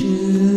Should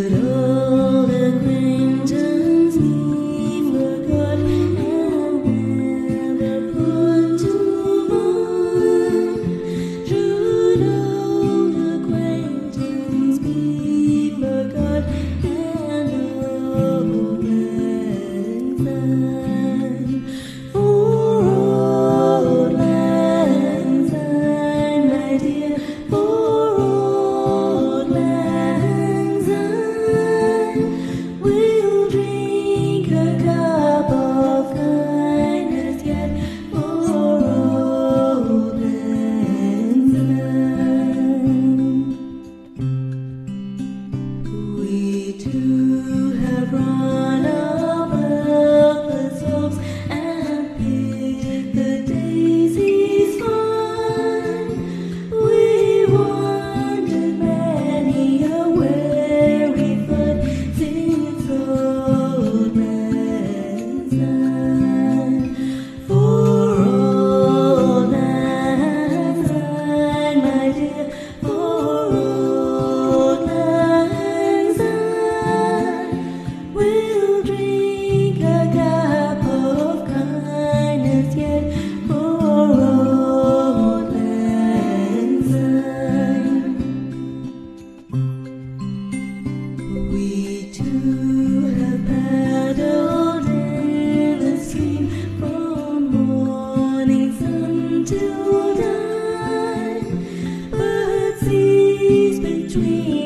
till